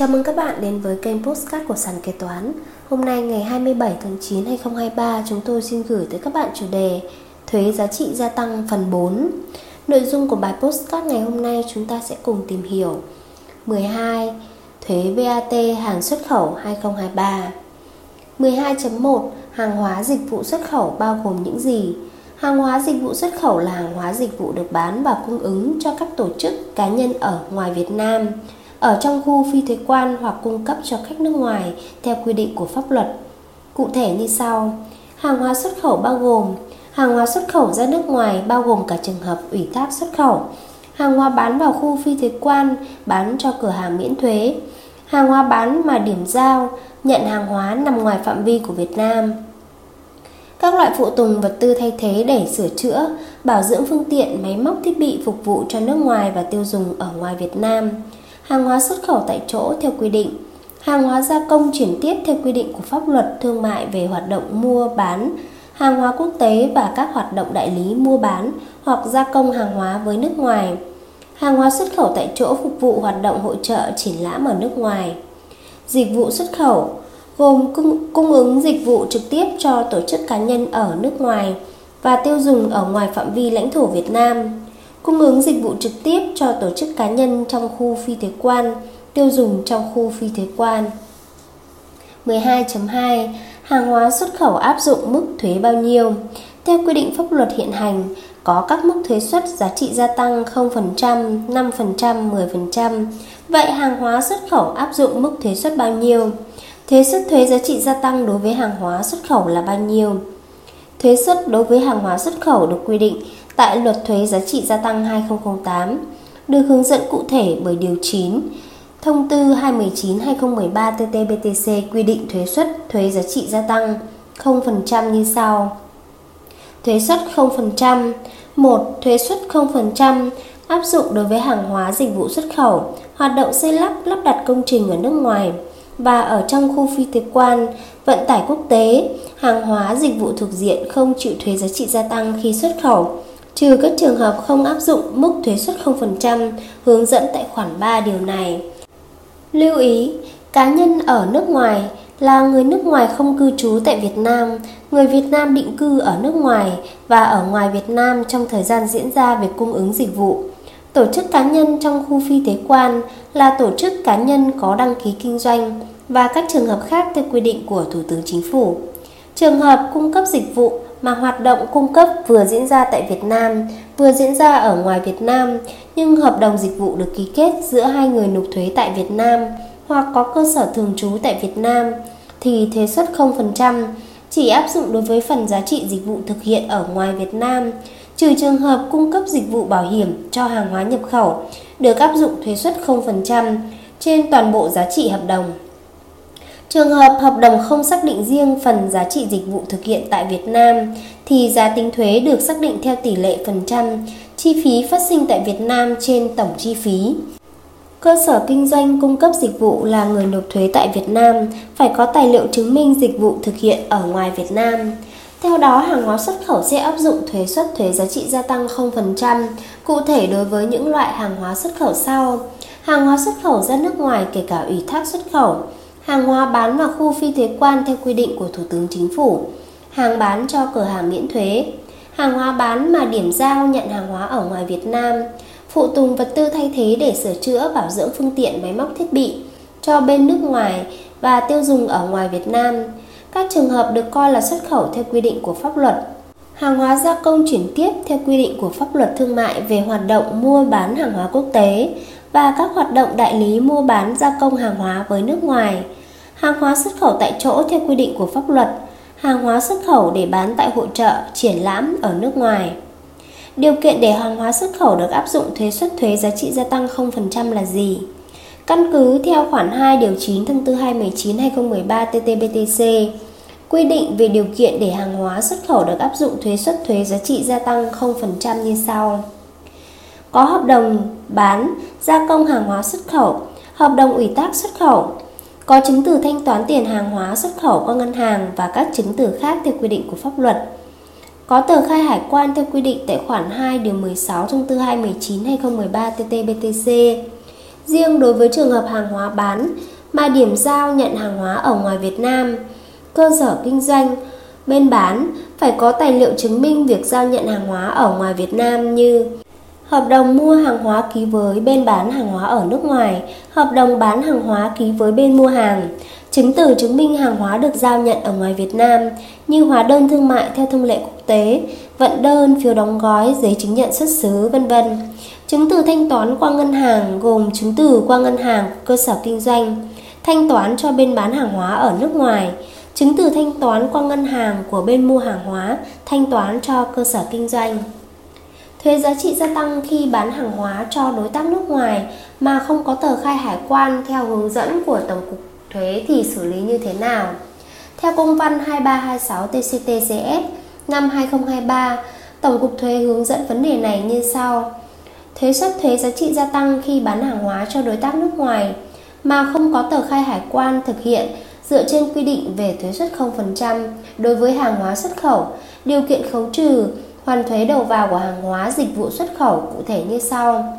Chào mừng các bạn đến với kênh Postcard của Sàn Kế Toán Hôm nay ngày 27 tháng 9 2023 chúng tôi xin gửi tới các bạn chủ đề Thuế giá trị gia tăng phần 4 Nội dung của bài Postcard ngày hôm nay chúng ta sẽ cùng tìm hiểu 12. Thuế VAT hàng xuất khẩu 2023 12.1 Hàng hóa dịch vụ xuất khẩu bao gồm những gì? Hàng hóa dịch vụ xuất khẩu là hàng hóa dịch vụ được bán và cung ứng cho các tổ chức cá nhân ở ngoài Việt Nam ở trong khu phi thuế quan hoặc cung cấp cho khách nước ngoài theo quy định của pháp luật. Cụ thể như sau: Hàng hóa xuất khẩu bao gồm hàng hóa xuất khẩu ra nước ngoài bao gồm cả trường hợp ủy thác xuất khẩu, hàng hóa bán vào khu phi thuế quan, bán cho cửa hàng miễn thuế, hàng hóa bán mà điểm giao, nhận hàng hóa nằm ngoài phạm vi của Việt Nam. Các loại phụ tùng vật tư thay thế để sửa chữa, bảo dưỡng phương tiện, máy móc thiết bị phục vụ cho nước ngoài và tiêu dùng ở ngoài Việt Nam hàng hóa xuất khẩu tại chỗ theo quy định, hàng hóa gia công chuyển tiếp theo quy định của pháp luật thương mại về hoạt động mua bán, hàng hóa quốc tế và các hoạt động đại lý mua bán hoặc gia công hàng hóa với nước ngoài. Hàng hóa xuất khẩu tại chỗ phục vụ hoạt động hội trợ triển lãm ở nước ngoài. Dịch vụ xuất khẩu gồm cung, cung ứng dịch vụ trực tiếp cho tổ chức cá nhân ở nước ngoài và tiêu dùng ở ngoài phạm vi lãnh thổ Việt Nam cung ứng dịch vụ trực tiếp cho tổ chức cá nhân trong khu phi thuế quan, tiêu dùng trong khu phi thuế quan. 12.2 Hàng hóa xuất khẩu áp dụng mức thuế bao nhiêu? Theo quy định pháp luật hiện hành, có các mức thuế suất giá trị gia tăng 0%, 5%, 10%. Vậy hàng hóa xuất khẩu áp dụng mức thuế suất bao nhiêu? Thuế suất thuế giá trị gia tăng đối với hàng hóa xuất khẩu là bao nhiêu? Thuế suất đối với hàng hóa xuất khẩu được quy định tại Luật Thuế Giá trị gia tăng 2008 được hướng dẫn cụ thể bởi Điều 9 Thông tư 219-2013 TT-BTC quy định thuế suất thuế giá trị gia tăng 0% như sau. Thuế suất 0% 1. Thuế suất 0% áp dụng đối với hàng hóa dịch vụ xuất khẩu, hoạt động xây lắp, lắp đặt công trình ở nước ngoài và ở trong khu phi thuế quan, vận tải quốc tế, hàng hóa dịch vụ thuộc diện không chịu thuế giá trị gia tăng khi xuất khẩu trừ các trường hợp không áp dụng mức thuế suất 0% hướng dẫn tại khoản 3 điều này. Lưu ý, cá nhân ở nước ngoài là người nước ngoài không cư trú tại Việt Nam, người Việt Nam định cư ở nước ngoài và ở ngoài Việt Nam trong thời gian diễn ra việc cung ứng dịch vụ. Tổ chức cá nhân trong khu phi thuế quan là tổ chức cá nhân có đăng ký kinh doanh và các trường hợp khác theo quy định của Thủ tướng Chính phủ. Trường hợp cung cấp dịch vụ mà hoạt động cung cấp vừa diễn ra tại Việt Nam, vừa diễn ra ở ngoài Việt Nam, nhưng hợp đồng dịch vụ được ký kết giữa hai người nộp thuế tại Việt Nam hoặc có cơ sở thường trú tại Việt Nam thì thuế suất 0% chỉ áp dụng đối với phần giá trị dịch vụ thực hiện ở ngoài Việt Nam, trừ trường hợp cung cấp dịch vụ bảo hiểm cho hàng hóa nhập khẩu, được áp dụng thuế suất 0% trên toàn bộ giá trị hợp đồng. Trường hợp hợp đồng không xác định riêng phần giá trị dịch vụ thực hiện tại Việt Nam, thì giá tính thuế được xác định theo tỷ lệ phần trăm chi phí phát sinh tại Việt Nam trên tổng chi phí. Cơ sở kinh doanh cung cấp dịch vụ là người nộp thuế tại Việt Nam phải có tài liệu chứng minh dịch vụ thực hiện ở ngoài Việt Nam. Theo đó, hàng hóa xuất khẩu sẽ áp dụng thuế suất thuế giá trị gia tăng 0%, cụ thể đối với những loại hàng hóa xuất khẩu sau: hàng hóa xuất khẩu ra nước ngoài kể cả ủy thác xuất khẩu, hàng hóa bán vào khu phi thuế quan theo quy định của Thủ tướng Chính phủ, hàng bán cho cửa hàng miễn thuế, hàng hóa bán mà điểm giao nhận hàng hóa ở ngoài Việt Nam, phụ tùng vật tư thay thế để sửa chữa bảo dưỡng phương tiện máy móc thiết bị cho bên nước ngoài và tiêu dùng ở ngoài Việt Nam. Các trường hợp được coi là xuất khẩu theo quy định của pháp luật. Hàng hóa gia công chuyển tiếp theo quy định của pháp luật thương mại về hoạt động mua bán hàng hóa quốc tế và các hoạt động đại lý mua bán gia công hàng hóa với nước ngoài hàng hóa xuất khẩu tại chỗ theo quy định của pháp luật, hàng hóa xuất khẩu để bán tại hội trợ, triển lãm ở nước ngoài. Điều kiện để hàng hóa xuất khẩu được áp dụng thuế suất thuế giá trị gia tăng 0% là gì? Căn cứ theo khoản 2 điều 9 thông tư 219/2013 TT-BTC quy định về điều kiện để hàng hóa xuất khẩu được áp dụng thuế suất thuế giá trị gia tăng 0% như sau. Có hợp đồng bán, gia công hàng hóa xuất khẩu, hợp đồng ủy thác xuất khẩu, có chứng từ thanh toán tiền hàng hóa xuất khẩu qua ngân hàng và các chứng từ khác theo quy định của pháp luật. Có tờ khai hải quan theo quy định tại khoản 2 điều 16 thông tư 219/2013 TT-BTC. Riêng đối với trường hợp hàng hóa bán mà điểm giao nhận hàng hóa ở ngoài Việt Nam, cơ sở kinh doanh bên bán phải có tài liệu chứng minh việc giao nhận hàng hóa ở ngoài Việt Nam như hợp đồng mua hàng hóa ký với bên bán hàng hóa ở nước ngoài, hợp đồng bán hàng hóa ký với bên mua hàng, chứng từ chứng minh hàng hóa được giao nhận ở ngoài Việt Nam như hóa đơn thương mại theo thông lệ quốc tế, vận đơn, phiếu đóng gói, giấy chứng nhận xuất xứ, vân vân. Chứng từ thanh toán qua ngân hàng gồm chứng từ qua ngân hàng của cơ sở kinh doanh, thanh toán cho bên bán hàng hóa ở nước ngoài, chứng từ thanh toán qua ngân hàng của bên mua hàng hóa, thanh toán cho cơ sở kinh doanh. Thuế giá trị gia tăng khi bán hàng hóa cho đối tác nước ngoài mà không có tờ khai hải quan theo hướng dẫn của Tổng cục Thuế thì xử lý như thế nào? Theo công văn 2326 TCTCS năm 2023, Tổng cục Thuế hướng dẫn vấn đề này như sau. Thuế suất thuế giá trị gia tăng khi bán hàng hóa cho đối tác nước ngoài mà không có tờ khai hải quan thực hiện dựa trên quy định về thuế suất 0% đối với hàng hóa xuất khẩu, điều kiện khấu trừ, hoàn thuế đầu vào của hàng hóa dịch vụ xuất khẩu cụ thể như sau.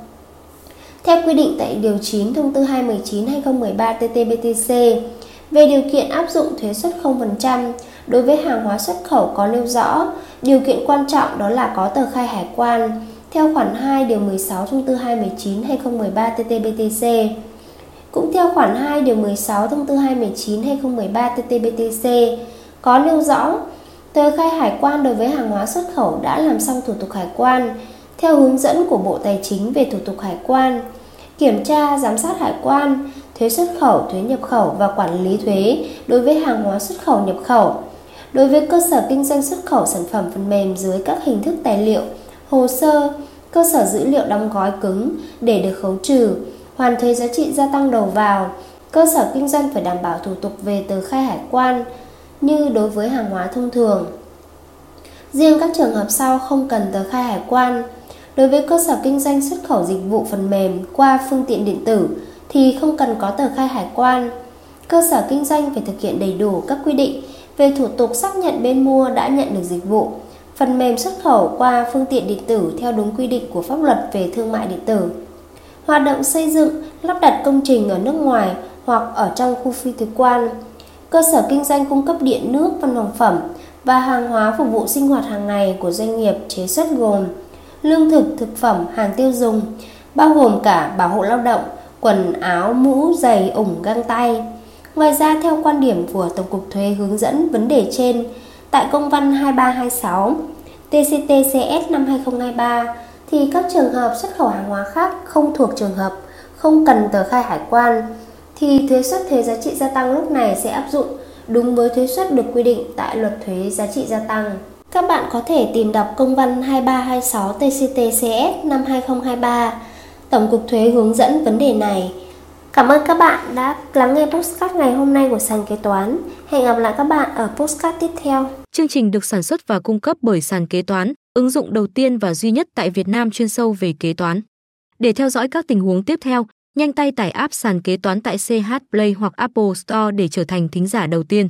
Theo quy định tại Điều 9 Thông tư 219-2013 TT-BTC về điều kiện áp dụng thuế suất 0% đối với hàng hóa xuất khẩu có nêu rõ, điều kiện quan trọng đó là có tờ khai hải quan, theo khoản 2 điều 16 thông tư 219-2013 TT-BTC. Cũng theo khoản 2 điều 16 thông tư 219-2013 TT-BTC có nêu rõ tờ khai hải quan đối với hàng hóa xuất khẩu đã làm xong thủ tục hải quan theo hướng dẫn của Bộ Tài chính về thủ tục hải quan, kiểm tra, giám sát hải quan, thuế xuất khẩu, thuế nhập khẩu và quản lý thuế đối với hàng hóa xuất khẩu nhập khẩu. Đối với cơ sở kinh doanh xuất khẩu sản phẩm phần mềm dưới các hình thức tài liệu, hồ sơ, cơ sở dữ liệu đóng gói cứng để được khấu trừ, hoàn thuế giá trị gia tăng đầu vào, cơ sở kinh doanh phải đảm bảo thủ tục về tờ khai hải quan như đối với hàng hóa thông thường. Riêng các trường hợp sau không cần tờ khai hải quan. Đối với cơ sở kinh doanh xuất khẩu dịch vụ phần mềm qua phương tiện điện tử thì không cần có tờ khai hải quan. Cơ sở kinh doanh phải thực hiện đầy đủ các quy định về thủ tục xác nhận bên mua đã nhận được dịch vụ, phần mềm xuất khẩu qua phương tiện điện tử theo đúng quy định của pháp luật về thương mại điện tử. Hoạt động xây dựng, lắp đặt công trình ở nước ngoài hoặc ở trong khu phi thuế quan. Cơ sở kinh doanh cung cấp điện nước, văn phòng phẩm và hàng hóa phục vụ sinh hoạt hàng ngày của doanh nghiệp chế xuất gồm lương thực, thực phẩm, hàng tiêu dùng, bao gồm cả bảo hộ lao động, quần áo, mũ, giày, ủng, găng tay. Ngoài ra, theo quan điểm của Tổng cục Thuế hướng dẫn vấn đề trên, tại công văn 2326 TCTCS năm 2023 thì các trường hợp xuất khẩu hàng hóa khác không thuộc trường hợp, không cần tờ khai hải quan, thì thuế suất thuế giá trị gia tăng lúc này sẽ áp dụng đúng với thuế suất được quy định tại luật thuế giá trị gia tăng. Các bạn có thể tìm đọc công văn 2326 TCTCS năm 2023. Tổng cục thuế hướng dẫn vấn đề này. Cảm ơn các bạn đã lắng nghe postcard ngày hôm nay của sàn kế toán. Hẹn gặp lại các bạn ở postcard tiếp theo. Chương trình được sản xuất và cung cấp bởi sàn kế toán, ứng dụng đầu tiên và duy nhất tại Việt Nam chuyên sâu về kế toán. Để theo dõi các tình huống tiếp theo, nhanh tay tải app sàn kế toán tại CH Play hoặc Apple Store để trở thành thính giả đầu tiên.